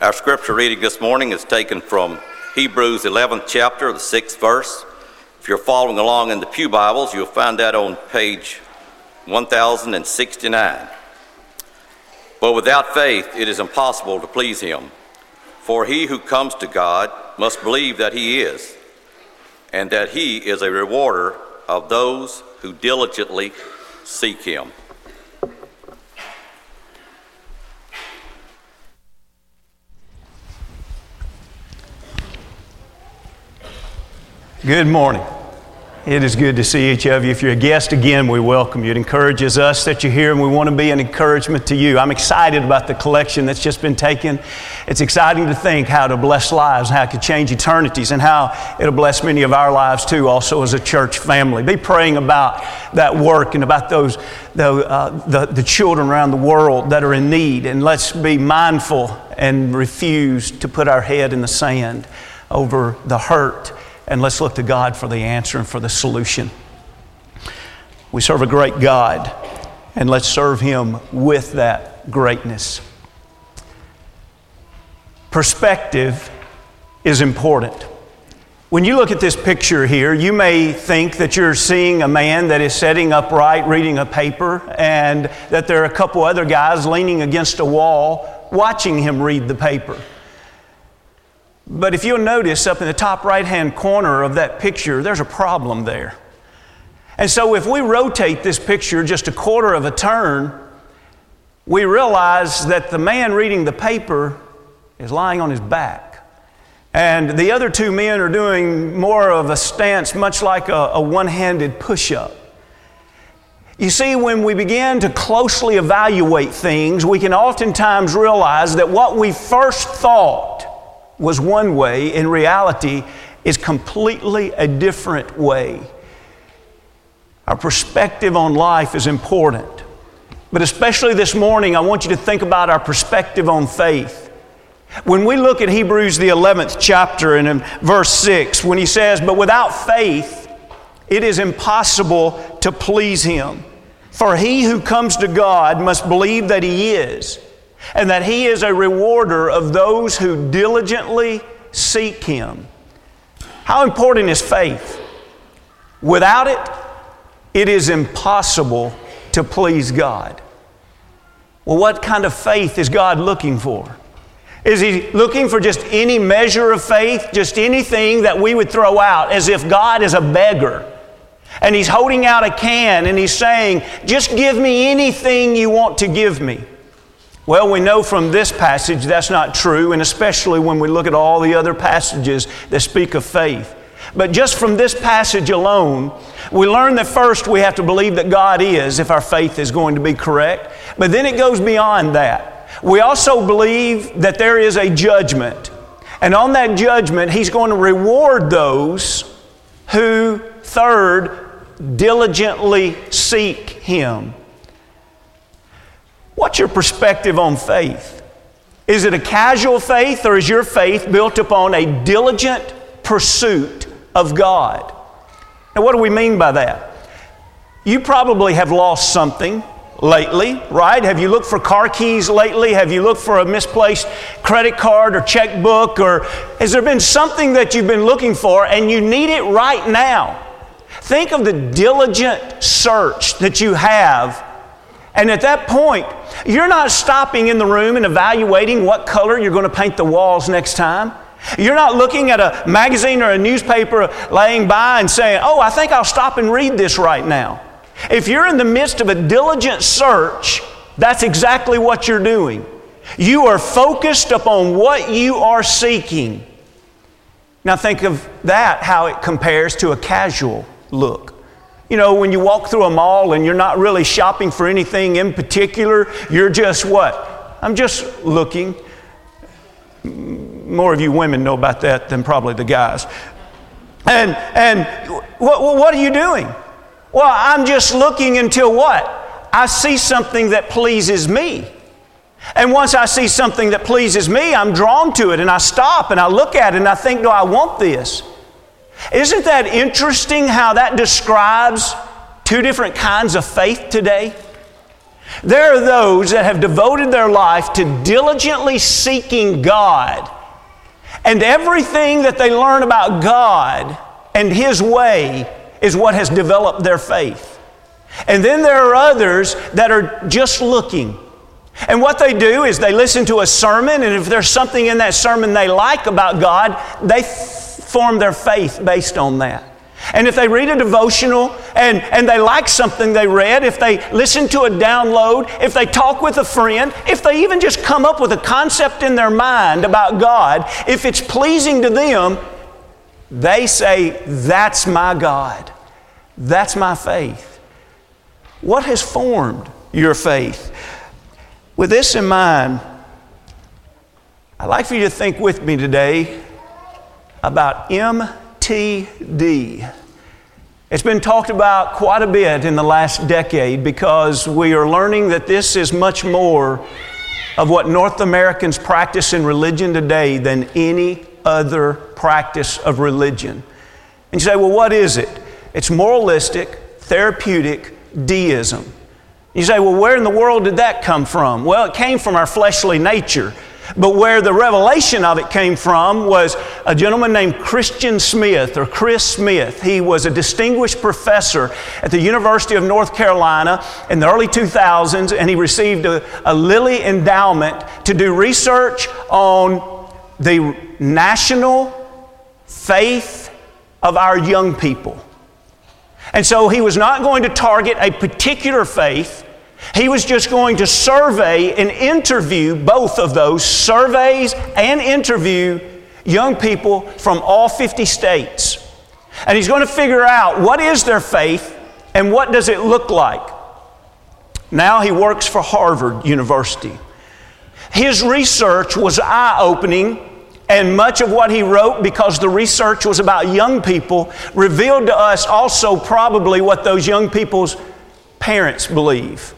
Our scripture reading this morning is taken from Hebrews 11th chapter, the 6th verse. If you're following along in the Pew Bibles, you'll find that on page 1069. But without faith, it is impossible to please Him. For he who comes to God must believe that He is, and that He is a rewarder of those who diligently seek Him. Good morning. It is good to see each of you. If you're a guest again, we welcome you. It encourages us that you're here, and we want to be an encouragement to you. I'm excited about the collection that's just been taken. It's exciting to think how to bless lives, how it could change eternities, and how it'll bless many of our lives too, also as a church family. Be praying about that work and about those the, uh, the, the children around the world that are in need, and let's be mindful and refuse to put our head in the sand over the hurt and let's look to God for the answer and for the solution. We serve a great God, and let's serve Him with that greatness. Perspective is important. When you look at this picture here, you may think that you're seeing a man that is sitting upright reading a paper, and that there are a couple other guys leaning against a wall watching him read the paper. But if you'll notice up in the top right hand corner of that picture, there's a problem there. And so if we rotate this picture just a quarter of a turn, we realize that the man reading the paper is lying on his back. And the other two men are doing more of a stance, much like a, a one handed push up. You see, when we begin to closely evaluate things, we can oftentimes realize that what we first thought was one way, in reality, is completely a different way. Our perspective on life is important. But especially this morning, I want you to think about our perspective on faith. When we look at Hebrews, the 11th chapter, and in verse 6, when he says, But without faith, it is impossible to please him. For he who comes to God must believe that he is and that He is a rewarder of those who diligently seek Him. How important is faith? Without it, it is impossible to please God. Well, what kind of faith is God looking for? Is He looking for just any measure of faith, just anything that we would throw out as if God is a beggar? And He's holding out a can and He's saying, Just give me anything you want to give me. Well, we know from this passage that's not true, and especially when we look at all the other passages that speak of faith. But just from this passage alone, we learn that first we have to believe that God is if our faith is going to be correct. But then it goes beyond that. We also believe that there is a judgment. And on that judgment, He's going to reward those who, third, diligently seek Him. What's your perspective on faith? Is it a casual faith or is your faith built upon a diligent pursuit of God? Now, what do we mean by that? You probably have lost something lately, right? Have you looked for car keys lately? Have you looked for a misplaced credit card or checkbook? Or has there been something that you've been looking for and you need it right now? Think of the diligent search that you have and at that point, you're not stopping in the room and evaluating what color you're going to paint the walls next time. You're not looking at a magazine or a newspaper laying by and saying, Oh, I think I'll stop and read this right now. If you're in the midst of a diligent search, that's exactly what you're doing. You are focused upon what you are seeking. Now, think of that, how it compares to a casual look. You know, when you walk through a mall and you're not really shopping for anything in particular, you're just what? I'm just looking. More of you women know about that than probably the guys. And, and what, what are you doing? Well, I'm just looking until what? I see something that pleases me. And once I see something that pleases me, I'm drawn to it and I stop and I look at it and I think, do I want this? Isn't that interesting how that describes two different kinds of faith today? There are those that have devoted their life to diligently seeking God. And everything that they learn about God and His way is what has developed their faith. And then there are others that are just looking. And what they do is they listen to a sermon, and if there's something in that sermon they like about God, they form their faith based on that. And if they read a devotional and, and they like something they read, if they listen to a download, if they talk with a friend, if they even just come up with a concept in their mind about God, if it's pleasing to them, they say, That's my God. That's my faith. What has formed your faith? With this in mind, I'd like for you to think with me today about MTD. It's been talked about quite a bit in the last decade because we are learning that this is much more of what North Americans practice in religion today than any other practice of religion. And you say, well, what is it? It's moralistic, therapeutic deism. You say, well, where in the world did that come from? Well, it came from our fleshly nature. But where the revelation of it came from was a gentleman named Christian Smith or Chris Smith. He was a distinguished professor at the University of North Carolina in the early 2000s, and he received a, a Lilly Endowment to do research on the national faith of our young people. And so he was not going to target a particular faith. He was just going to survey and interview both of those, surveys and interview young people from all 50 states. And he's going to figure out what is their faith and what does it look like. Now he works for Harvard University. His research was eye opening and much of what he wrote, because the research was about young people, revealed to us also probably what those young people's parents believe.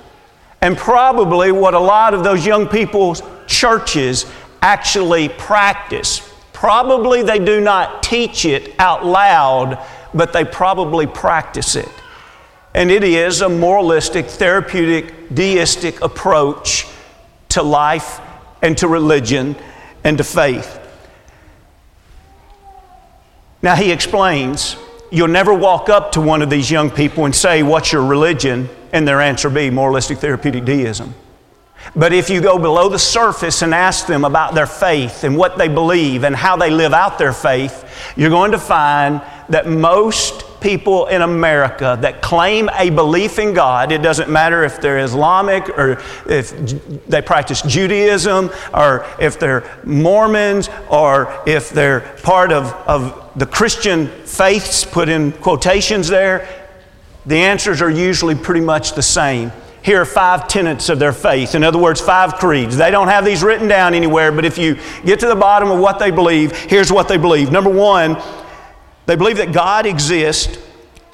And probably what a lot of those young people's churches actually practice. Probably they do not teach it out loud, but they probably practice it. And it is a moralistic, therapeutic, deistic approach to life and to religion and to faith. Now, he explains you'll never walk up to one of these young people and say, What's your religion? And their answer be moralistic therapeutic deism. But if you go below the surface and ask them about their faith and what they believe and how they live out their faith, you're going to find that most people in America that claim a belief in God, it doesn't matter if they're Islamic or if they practice Judaism or if they're Mormons or if they're part of, of the Christian faiths, put in quotations there, the answers are usually pretty much the same. Here are five tenets of their faith. In other words, five creeds. They don't have these written down anywhere, but if you get to the bottom of what they believe, here's what they believe. Number one, they believe that God exists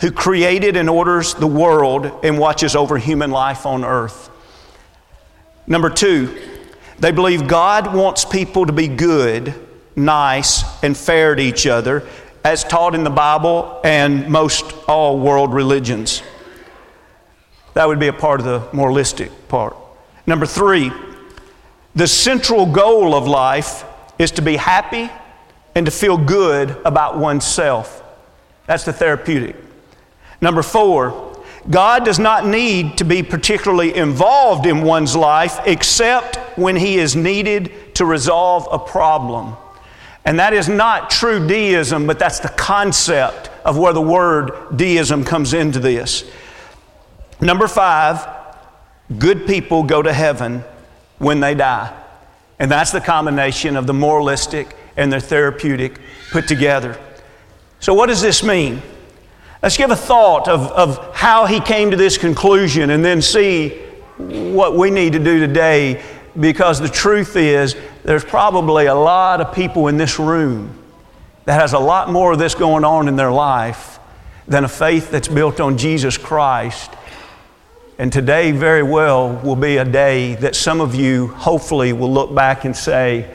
who created and orders the world and watches over human life on earth. Number two, they believe God wants people to be good, nice, and fair to each other, as taught in the Bible and most all world religions. That would be a part of the moralistic part. Number three, the central goal of life is to be happy and to feel good about oneself. That's the therapeutic. Number four, God does not need to be particularly involved in one's life except when He is needed to resolve a problem. And that is not true deism, but that's the concept of where the word deism comes into this. Number five, good people go to heaven when they die. And that's the combination of the moralistic and the therapeutic put together. So, what does this mean? Let's give a thought of, of how he came to this conclusion and then see what we need to do today because the truth is there's probably a lot of people in this room that has a lot more of this going on in their life than a faith that's built on Jesus Christ. And today, very well, will be a day that some of you hopefully will look back and say,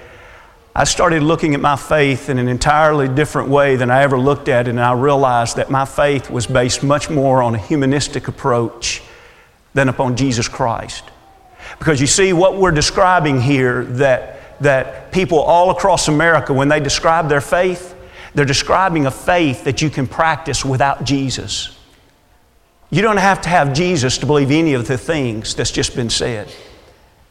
I started looking at my faith in an entirely different way than I ever looked at it, and I realized that my faith was based much more on a humanistic approach than upon Jesus Christ. Because you see, what we're describing here, that, that people all across America, when they describe their faith, they're describing a faith that you can practice without Jesus. You don't have to have Jesus to believe any of the things that's just been said.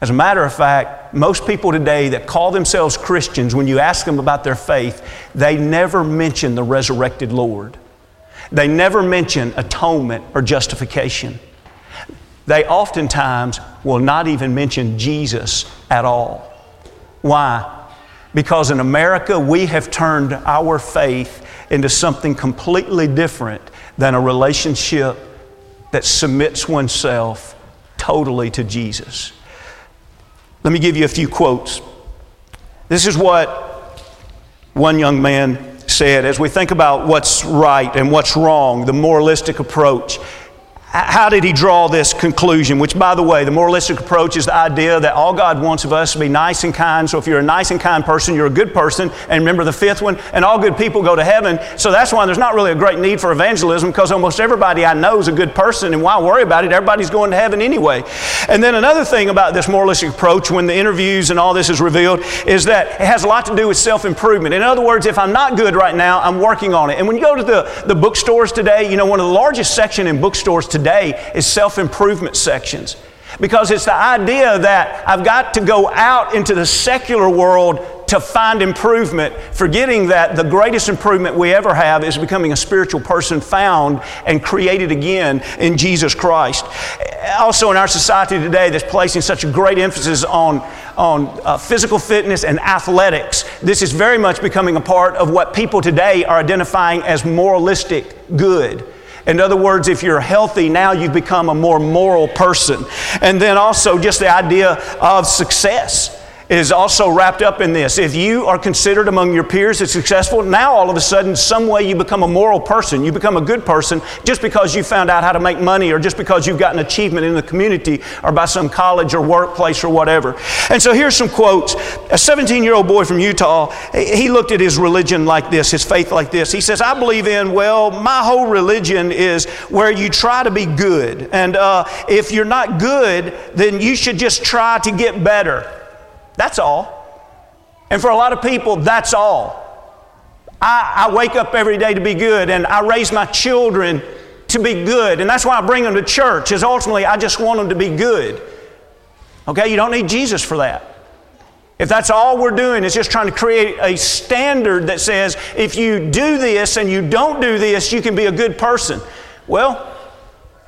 As a matter of fact, most people today that call themselves Christians, when you ask them about their faith, they never mention the resurrected Lord. They never mention atonement or justification. They oftentimes will not even mention Jesus at all. Why? Because in America, we have turned our faith into something completely different than a relationship that submits oneself totally to Jesus. Let me give you a few quotes. This is what one young man said as we think about what's right and what's wrong, the moralistic approach. How did he draw this conclusion? Which, by the way, the moralistic approach is the idea that all God wants of us to be nice and kind. So if you're a nice and kind person, you're a good person. And remember the fifth one, and all good people go to heaven. So that's why there's not really a great need for evangelism because almost everybody I know is a good person, and why worry about it? Everybody's going to heaven anyway. And then another thing about this moralistic approach, when the interviews and all this is revealed, is that it has a lot to do with self improvement. In other words, if I'm not good right now, I'm working on it. And when you go to the, the bookstores today, you know, one of the largest section in bookstores today today is self improvement sections. Because it's the idea that I've got to go out into the secular world to find improvement, forgetting that the greatest improvement we ever have is becoming a spiritual person found and created again in Jesus Christ. Also, in our society today that's placing such a great emphasis on, on uh, physical fitness and athletics, this is very much becoming a part of what people today are identifying as moralistic good. In other words, if you're healthy, now you've become a more moral person. And then also just the idea of success is also wrapped up in this. If you are considered among your peers as successful, now all of a sudden, some way you become a moral person. You become a good person just because you found out how to make money or just because you've got an achievement in the community or by some college or workplace or whatever. And so here's some quotes. A 17 year old boy from Utah, he looked at his religion like this, his faith like this. He says, I believe in, well, my whole religion is where you try to be good. And uh, if you're not good, then you should just try to get better. That's all. And for a lot of people, that's all. I, I, wake up every day to be good, and I raise my children to be good. And that's why I bring them to church, is ultimately I just want them to be good. Okay, you don't need Jesus for that. If that's all we're doing is just trying to create a standard that says if you do this and you don't do this, you can be a good person. Well,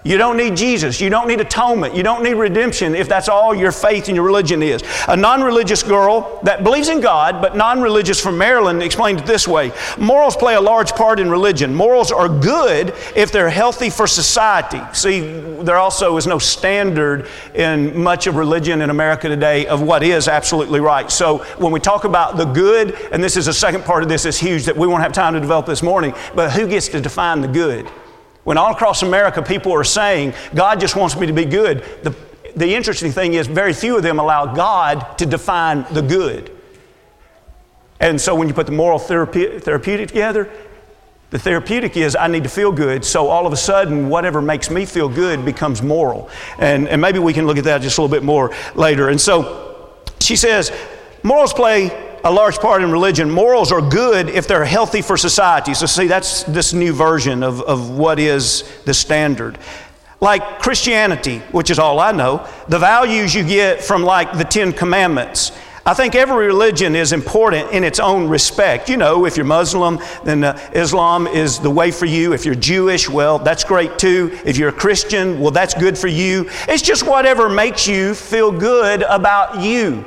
you don't need Jesus. You don't need atonement. You don't need redemption if that's all your faith and your religion is. A non religious girl that believes in God, but non religious from Maryland, explained it this way Morals play a large part in religion. Morals are good if they're healthy for society. See, there also is no standard in much of religion in America today of what is absolutely right. So when we talk about the good, and this is the second part of this is huge that we won't have time to develop this morning, but who gets to define the good? When all across America people are saying, God just wants me to be good, the, the interesting thing is, very few of them allow God to define the good. And so when you put the moral therape- therapeutic together, the therapeutic is I need to feel good, so all of a sudden, whatever makes me feel good becomes moral. And, and maybe we can look at that just a little bit more later. And so she says, morals play a large part in religion. Morals are good if they're healthy for society. So, see, that's this new version of, of what is the standard. Like Christianity, which is all I know, the values you get from like the Ten Commandments. I think every religion is important in its own respect. You know, if you're Muslim, then uh, Islam is the way for you. If you're Jewish, well, that's great too. If you're a Christian, well, that's good for you. It's just whatever makes you feel good about you.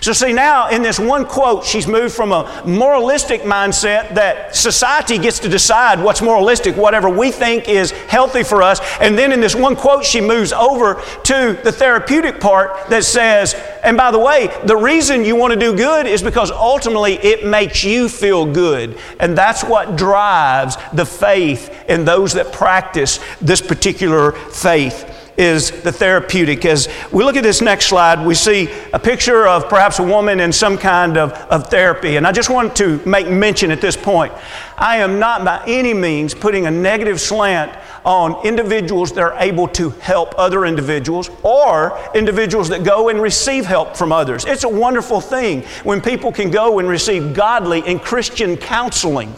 So, see, now in this one quote, she's moved from a moralistic mindset that society gets to decide what's moralistic, whatever we think is healthy for us. And then in this one quote, she moves over to the therapeutic part that says, and by the way, the reason you want to do good is because ultimately it makes you feel good. And that's what drives the faith in those that practice this particular faith. Is the therapeutic. As we look at this next slide, we see a picture of perhaps a woman in some kind of, of therapy. And I just want to make mention at this point I am not by any means putting a negative slant on individuals that are able to help other individuals or individuals that go and receive help from others. It's a wonderful thing when people can go and receive godly and Christian counseling.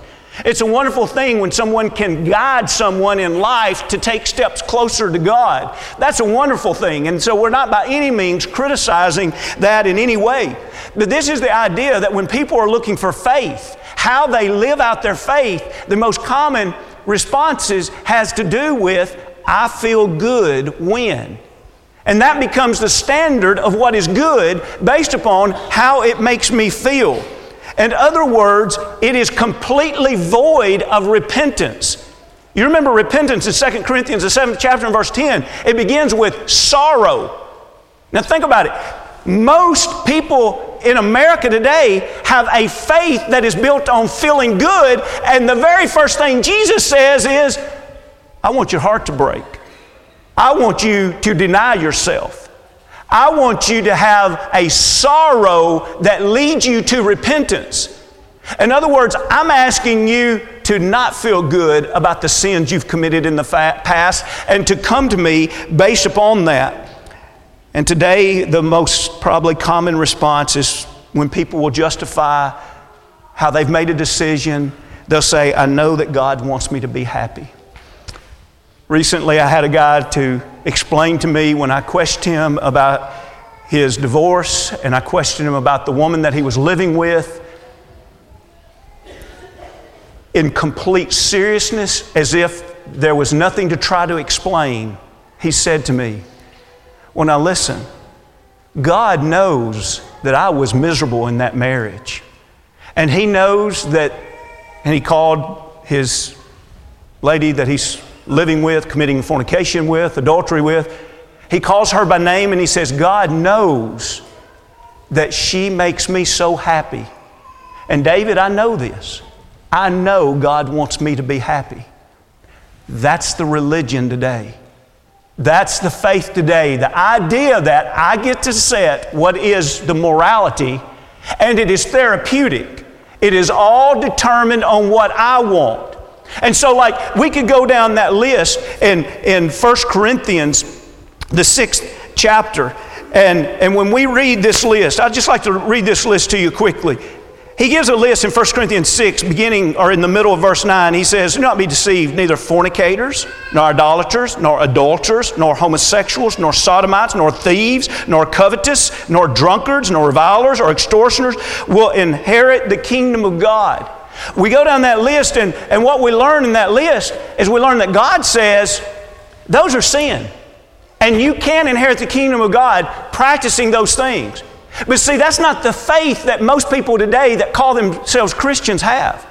It's a wonderful thing when someone can guide someone in life to take steps closer to God. That's a wonderful thing. And so we're not by any means criticizing that in any way. But this is the idea that when people are looking for faith, how they live out their faith, the most common responses has to do with, I feel good when. And that becomes the standard of what is good based upon how it makes me feel. In other words, it is completely void of repentance. You remember repentance in 2 Corinthians, the 7th chapter, and verse 10. It begins with sorrow. Now think about it. Most people in America today have a faith that is built on feeling good, and the very first thing Jesus says is, I want your heart to break. I want you to deny yourself. I want you to have a sorrow that leads you to repentance. In other words, I'm asking you to not feel good about the sins you've committed in the past and to come to me based upon that. And today, the most probably common response is when people will justify how they've made a decision, they'll say, I know that God wants me to be happy. Recently, I had a guy to explain to me when I questioned him about his divorce and I questioned him about the woman that he was living with. In complete seriousness, as if there was nothing to try to explain, he said to me, Well, now listen, God knows that I was miserable in that marriage. And He knows that, and He called his lady that he's living with, committing fornication with, adultery with. He calls her by name and he says, God knows that she makes me so happy. And David, I know this. I know God wants me to be happy. That's the religion today. That's the faith today. The idea that I get to set what is the morality and it is therapeutic. It is all determined on what I want. And so, like, we could go down that list in, in 1 Corinthians, the sixth chapter. And, and when we read this list, I'd just like to read this list to you quickly. He gives a list in 1 Corinthians 6, beginning or in the middle of verse 9. He says, Do not be deceived, neither fornicators, nor idolaters, nor adulterers, nor homosexuals, nor sodomites, nor thieves, nor covetous, nor drunkards, nor revilers, or extortioners will inherit the kingdom of God. We go down that list, and, and what we learn in that list is we learn that God says those are sin. And you can inherit the kingdom of God practicing those things. But see, that's not the faith that most people today that call themselves Christians have.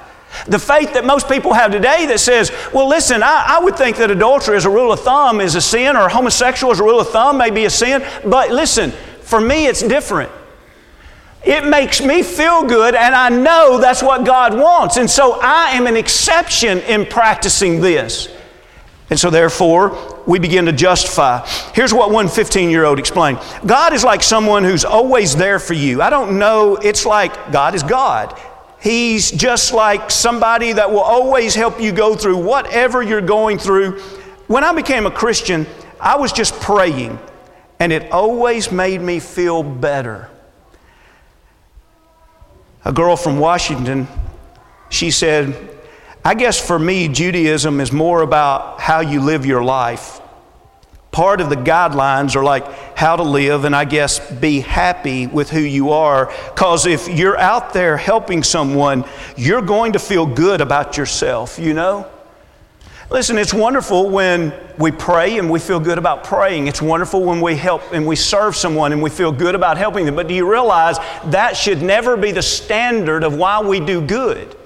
The faith that most people have today that says, well, listen, I, I, would think that adultery as a rule of thumb is a sin, or homosexual as a rule of thumb may be a sin, but listen, for me it's different. It makes me feel good, and I know that's what God wants. And so I am an exception in practicing this. And so, therefore, we begin to justify. Here's what one 15 year old explained God is like someone who's always there for you. I don't know, it's like God is God. He's just like somebody that will always help you go through whatever you're going through. When I became a Christian, I was just praying, and it always made me feel better a girl from Washington, she said, I guess for me, Judaism is more about how you live your life. Part of the guidelines are like how to live and I guess be happy with who you are. Because if you're out there helping someone, you're going to feel good about yourself, you know? Listen, it's wonderful when we pray and we feel good about praying. It's wonderful when we help and we serve someone and we feel good about helping them. But do you realize that should never be the standard of why we do good?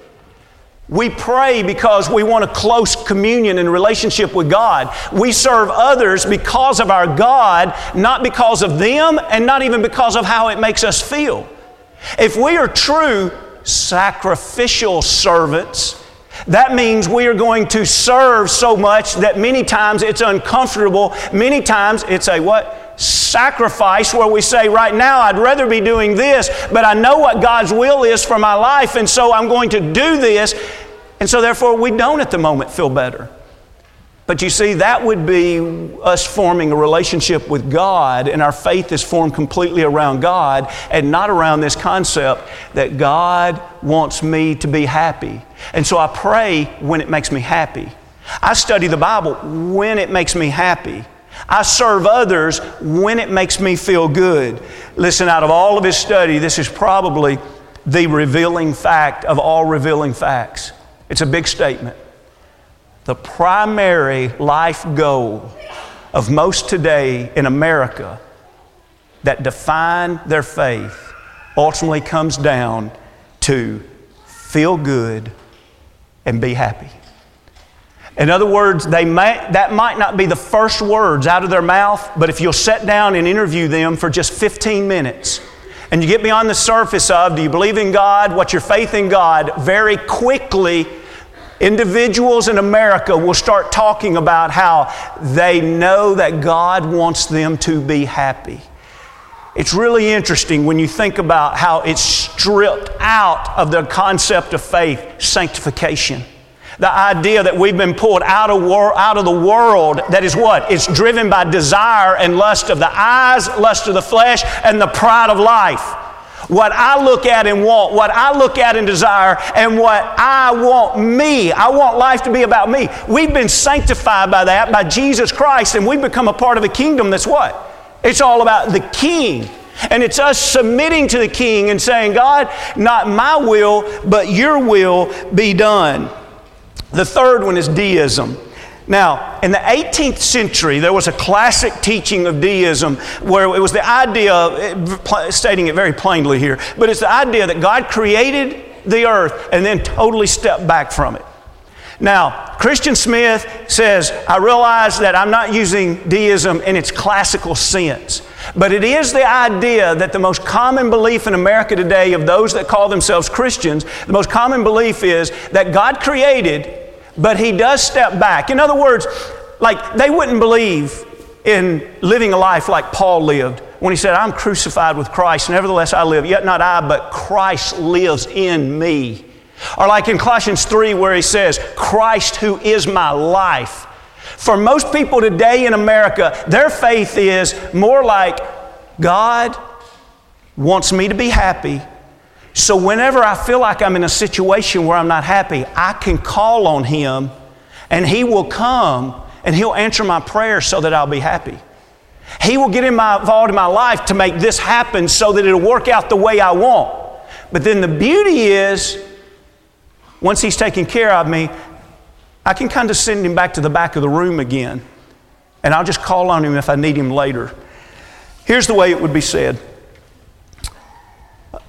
We pray because we want a close communion and relationship with God. We serve others because of our God, not because of them and not even because of how it makes us feel. If we are true sacrificial servants, That means we are going to serve so much that many times it's uncomfortable. Many times it's a what? Sacrifice where we say, right now, I'd rather be doing this, but I know what God's will is for my life, and so I'm going to do this. And so, therefore, we don't at the moment feel better. But you see, that would be us forming a relationship with God, and our faith is formed completely around God and not around this concept that God wants me to be happy. And so I pray when it makes me happy. I study the Bible when it makes me happy. I serve others when it makes me feel good. Listen, out of all of his study, this is probably the revealing fact of all revealing facts. It's a big statement the primary life goal of most today in America that define their faith ultimately comes down to feel good and be happy. In other words, they may, that might not be the first words out of their mouth, but if you'll sit down and interview them for just 15 minutes, and you get beyond the surface of do you believe in God, what's your faith in God, very quickly Individuals in America will start talking about how they know that God wants them to be happy. It's really interesting when you think about how it's stripped out of the concept of faith, sanctification. The idea that we've been pulled out of, wor- out of the world that is what? It's driven by desire and lust of the eyes, lust of the flesh, and the pride of life what I look at and want, what I look at and desire, and what I want me. I want life to be about me. We've been sanctified by that, by Jesus Christ, and we've become a part of a kingdom that's what? It's all about the King. And it's us submitting to the King and saying, God, not my will, but your will be done. The third one is deism. Now, in the 18th century, there was a classic teaching of deism where it was the idea, stating it very plainly here, but it's the idea that God created the earth and then totally stepped back from it. Now, Christian Smith says, I realize that I'm not using deism in its classical sense, but it is the idea that the most common belief in America today of those that call themselves Christians, the most common belief is that God created but he does step back. In other words, like they wouldn't believe in living a life like Paul lived when he said, I'm crucified with Christ, nevertheless I live, yet not I, but Christ lives in me. Or like in Colossians 3, where he says, Christ who is my life. For most people today in America, their faith is more like God wants me to be happy, so, whenever I feel like I'm in a situation where I'm not happy, I can call on Him and He will come and He'll answer my prayer so that I'll be happy. He will get involved in my life to make this happen so that it'll work out the way I want. But then the beauty is, once He's taken care of me, I can kind of send Him back to the back of the room again. And I'll just call on Him if I need Him later. Here's the way it would be said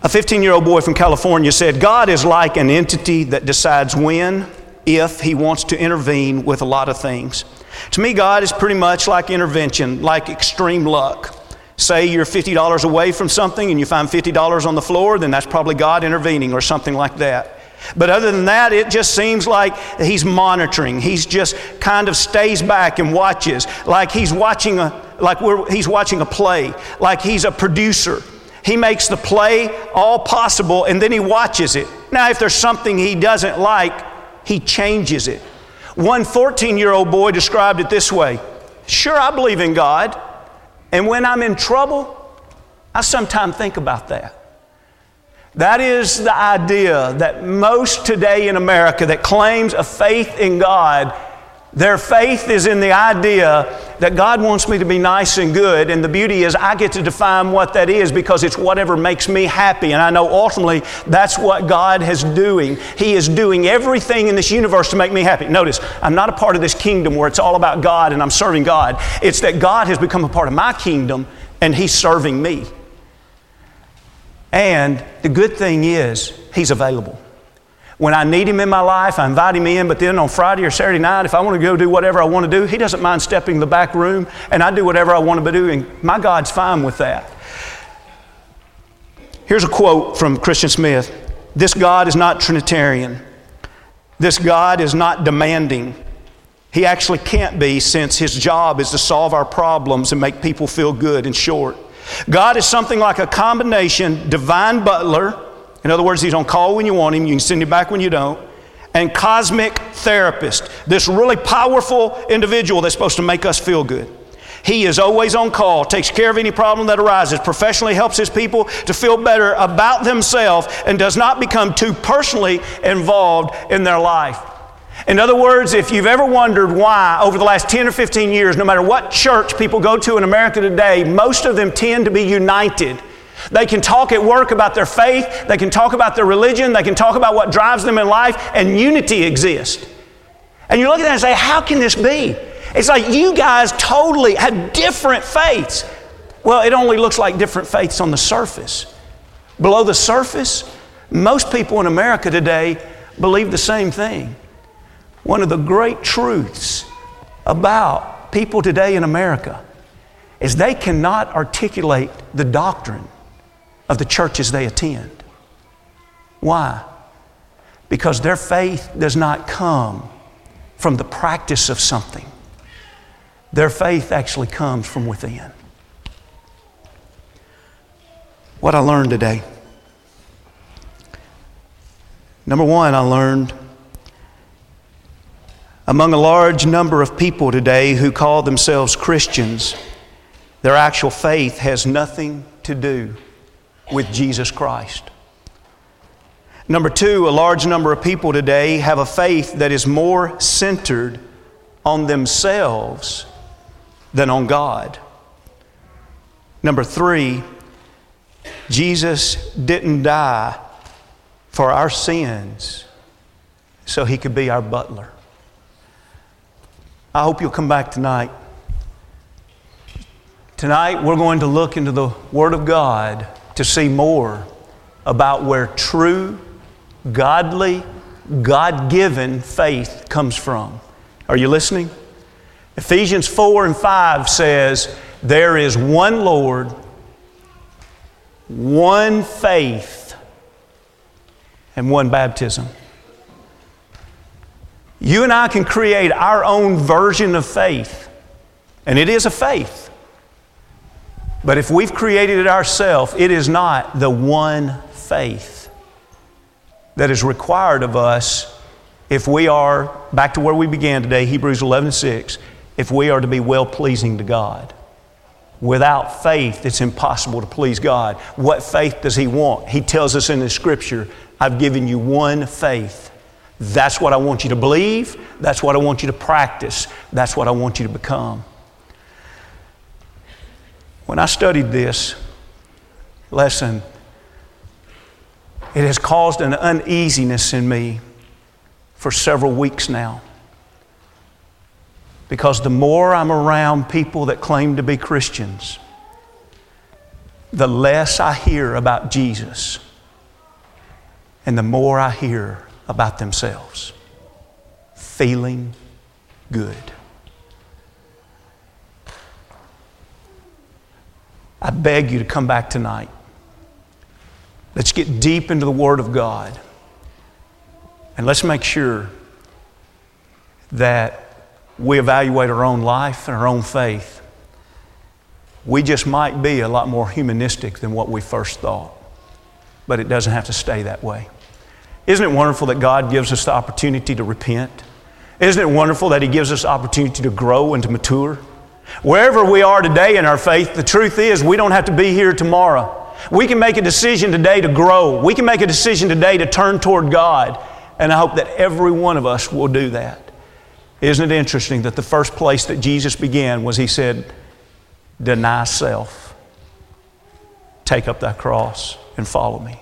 a 15 year old boy from California said, God is like an entity that decides when, if he wants to intervene with a lot of things. To me, God is pretty much like intervention, like extreme luck. Say you're $50 away from something and you find $50 on the floor, then that's probably God intervening or something like that. But other than that, it just seems like he's monitoring. He's just kind of stays back and watches, like he's watching a, like we're, he's watching a play, like he's a producer. He makes the play all possible and then he watches it. Now, if there's something he doesn't like, he changes it. One 14 year old boy described it this way Sure, I believe in God, and when I'm in trouble, I sometimes think about that. That is the idea that most today in America that claims a faith in God their faith is in the idea that God wants me to be nice and good, and the beauty is I get to define what that is because it's whatever makes me happy. And I know ultimately that's what God is doing. He is doing everything in this universe to make me happy. Notice, I'm not a part of this kingdom where it's all about God and I'm serving God. It's that God has become a part of my kingdom and He's serving me. And the good thing is, He's available. When I need Him in my life, I invite Him in, but then on Friday or Saturday night, if I want to go do whatever I want to do, He doesn't mind stepping in the back room, and I do whatever I want to do, and my God's fine with that. Here's a quote from Christian Smith This God is not Trinitarian. This God is not demanding. He actually can't be since his job is to solve our problems and make people feel good in short. God is something like a combination divine butler, in other words, he's on call when you want him, you can send him back when you don't, and cosmic therapist, this really powerful individual that's supposed to make us feel good. He is always on call, takes care of any problem that arises, professionally helps his people to feel better about themselves, and does not become too personally involved in their life. In other words, if you've ever wondered why, over the last 10 or 15 years, no matter what church people go to in America today, most of them tend to be united. They can talk at work about their faith, they can talk about their religion, they can talk about what drives them in life, and unity exists. And you look at that and say, How can this be? It's like you guys totally have different faiths. Well, it only looks like different faiths on the surface. Below the surface, most people in America today believe the same thing. One of the great truths about people today in America is they cannot articulate the doctrine of the churches they attend. Why? Because their faith does not come from the practice of something. Their faith actually comes from within. What I learned today. Number one, I learned among a large number of people today who call themselves Christians, their actual faith has nothing to do with Jesus Christ. Number two, a large number of people today have a faith that is more centered on themselves than on God. Number three, Jesus didn't die for our sins so he could be our butler. I hope you'll come back tonight. Tonight, we're going to look into the Word of God to see more about where true, godly, God given faith comes from. Are you listening? Ephesians 4 and 5 says, There is one Lord, one faith, and one baptism. You and I can create our own version of faith, and it is a faith. But if we've created it ourselves, it is not the one faith that is required of us if we are, back to where we began today, Hebrews 11 6, if we are to be well pleasing to God. Without faith, it's impossible to please God. What faith does He want? He tells us in the Scripture, I've given you one faith. That's what I want you to believe. That's what I want you to practice. That's what I want you to become. When I studied this lesson, it has caused an uneasiness in me for several weeks now. Because the more I'm around people that claim to be Christians, the less I hear about Jesus and the more I hear about themselves. Feeling good. I beg you to come back tonight. Let's get deep into the Word of God. And let's make sure that we evaluate our own life and our own faith, we just might be a lot more humanistic than what we first thought. But it doesn't have to stay that way. Isn't it wonderful that God gives us the opportunity to repent? Isn't it wonderful that He gives us opportunity to grow and to mature? Wherever we are today in our faith, the truth is we don't have to be here tomorrow. We can make a decision today to grow. We can make a decision today to turn toward God. And I hope that every one of us will do that. Isn't it interesting that the first place that Jesus began was He said, Deny self, take up thy cross, and follow me.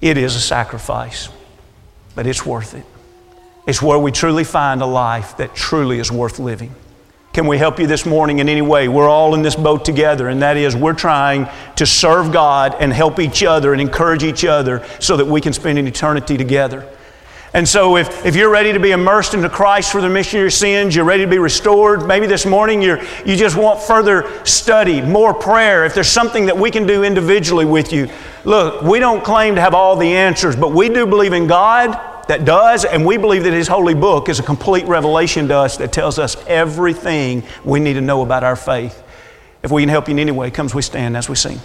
It is a sacrifice, but it's worth it. It's where we truly find a life that truly is worth living. Can we help you this morning in any way? We're all in this boat together, and that is we're trying to serve God and help each other and encourage each other so that we can spend an eternity together. And so, if, if you're ready to be immersed into Christ for the remission of your sins, you're ready to be restored, maybe this morning you're, you just want further study, more prayer, if there's something that we can do individually with you, look, we don't claim to have all the answers, but we do believe in God that does, and we believe that His holy book is a complete revelation to us that tells us everything we need to know about our faith. If we can help you in any way, comes we stand as we sing.